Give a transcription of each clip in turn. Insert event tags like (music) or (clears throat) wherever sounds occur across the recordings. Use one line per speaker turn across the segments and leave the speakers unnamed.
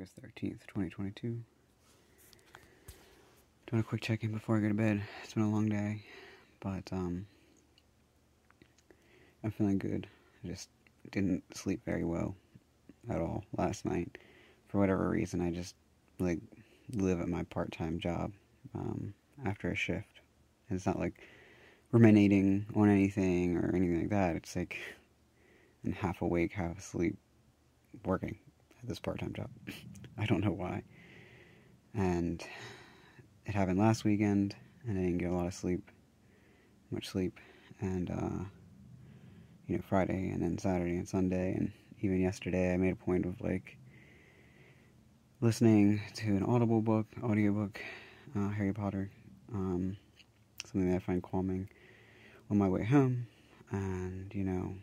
August 13th, 2022. Doing a quick check in before I go to bed. It's been a long day, but um, I'm feeling good. I just didn't sleep very well at all last night. For whatever reason, I just like live at my part time job um, after a shift. And it's not like ruminating on anything or anything like that. It's like I'm half awake, half asleep, working this part time job. I don't know why. And it happened last weekend, and I didn't get a lot of sleep, much sleep. And, uh, you know, Friday, and then Saturday and Sunday, and even yesterday, I made a point of like listening to an audible book, audiobook, uh, Harry Potter, um, something that I find calming on my way home. And, you know,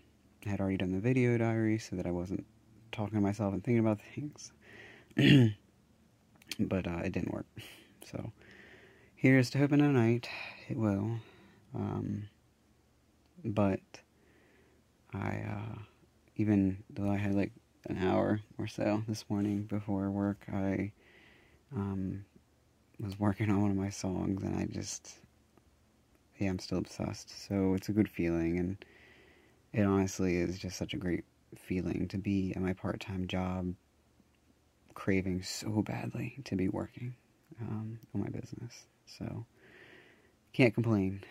I had already done the video diary so that I wasn't talking to myself and thinking about things. (clears throat) but uh, it didn't work. So here's to hoping tonight it will. Um, but I, uh, even though I had like an hour or so this morning before work, I um, was working on one of my songs and I just, yeah, I'm still obsessed. So it's a good feeling and it honestly is just such a great feeling to be at my part time job, craving so badly to be working um, on my business. So, can't complain.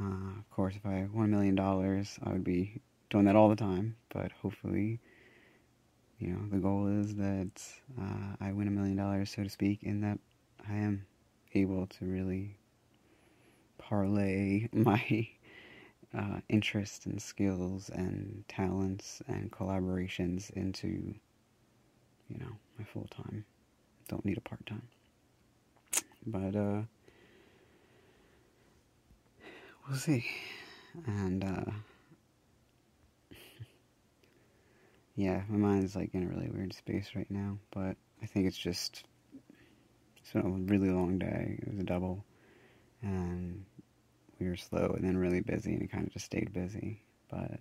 Uh, of course, if I won a million dollars, I would be doing that all the time, but hopefully, you know, the goal is that uh, I win a million dollars, so to speak, and that I am able to really parlay (laughs) my uh, interests and skills and talents and collaborations into, you know, my full time. Don't need a part time. But, uh, we'll see. And, uh, (laughs) yeah, my mind's like in a really weird space right now, but I think it's just, it's been a really long day. It was a double. And we were slow and then really busy, and it kind of just stayed busy. But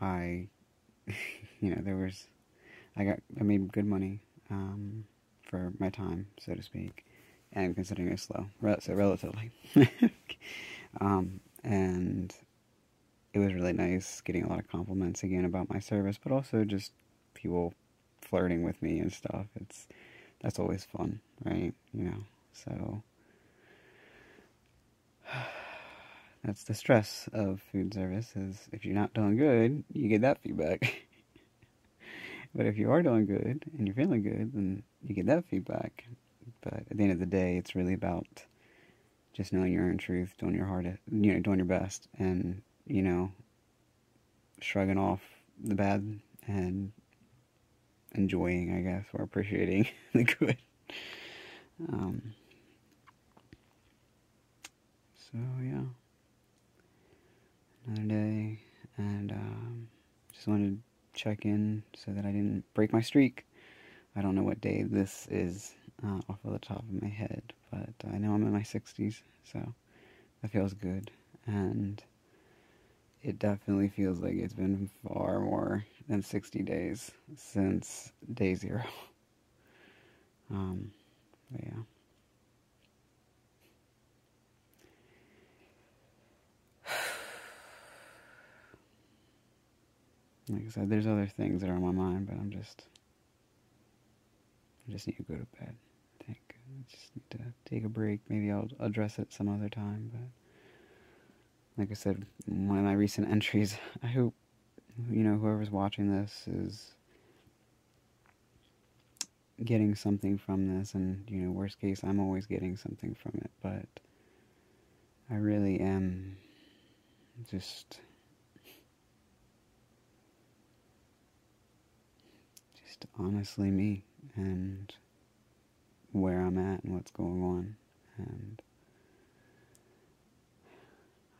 I, (laughs) you know, there was, I got, I made good money um, for my time, so to speak, and considering it slow, so relatively. (laughs) um, and it was really nice getting a lot of compliments again about my service, but also just people flirting with me and stuff. It's that's always fun, right? You know, so that's the stress of food service is if you're not doing good, you get that feedback. (laughs) but if you are doing good and you're feeling good, then you get that feedback. But at the end of the day, it's really about just knowing your own truth, doing your hardest, you know, doing your best, and you know, shrugging off the bad and enjoying, I guess, or appreciating (laughs) the good. Um, so yeah, another day, and um, just wanted to check in so that I didn't break my streak. I don't know what day this is uh, off of the top of my head, but I know I'm in my 60s, so that feels good, and it definitely feels like it's been far more than 60 days since day zero. (laughs) Um, but yeah. Like I said, there's other things that are on my mind, but I'm just, I just need to go to bed. I think I just need to take a break. Maybe I'll address it some other time. But like I said, one of my recent entries. (laughs) I hope you know whoever's watching this is getting something from this, and you know, worst case, I'm always getting something from it. But I really am just just honestly me and where I'm at and what's going on. And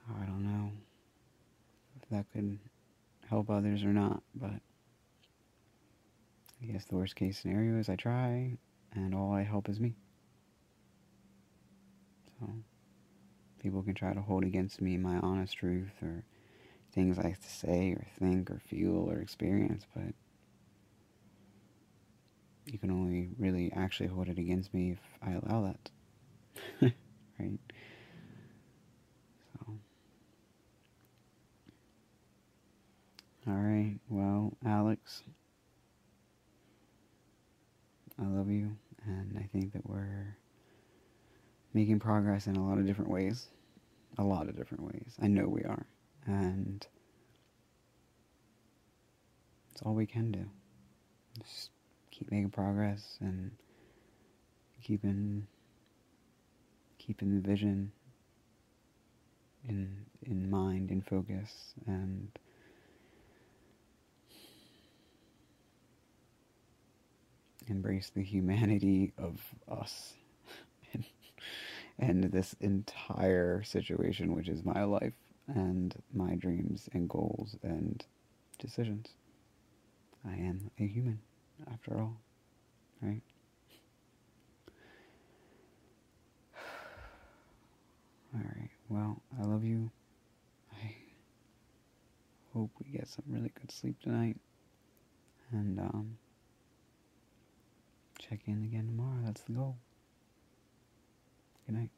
I don't know if that could help others or not, but I guess the worst case scenario is I try and all I help is me. So people can try to hold against me my honest truth or things I say or think or feel or experience, but you can only really actually hold it against me if I allow that. (laughs) right? So. Alright, well, Alex, I love you, and I think that we're making progress in a lot of different ways. A lot of different ways. I know we are. And it's all we can do. Just keep making progress and keeping keeping the vision in in mind in focus and embrace the humanity of us (laughs) and, and this entire situation which is my life and my dreams and goals and decisions. I am a human after all right (sighs) All right. Well, I love you. I hope we get some really good sleep tonight. And um check in again tomorrow. That's the goal. Good night.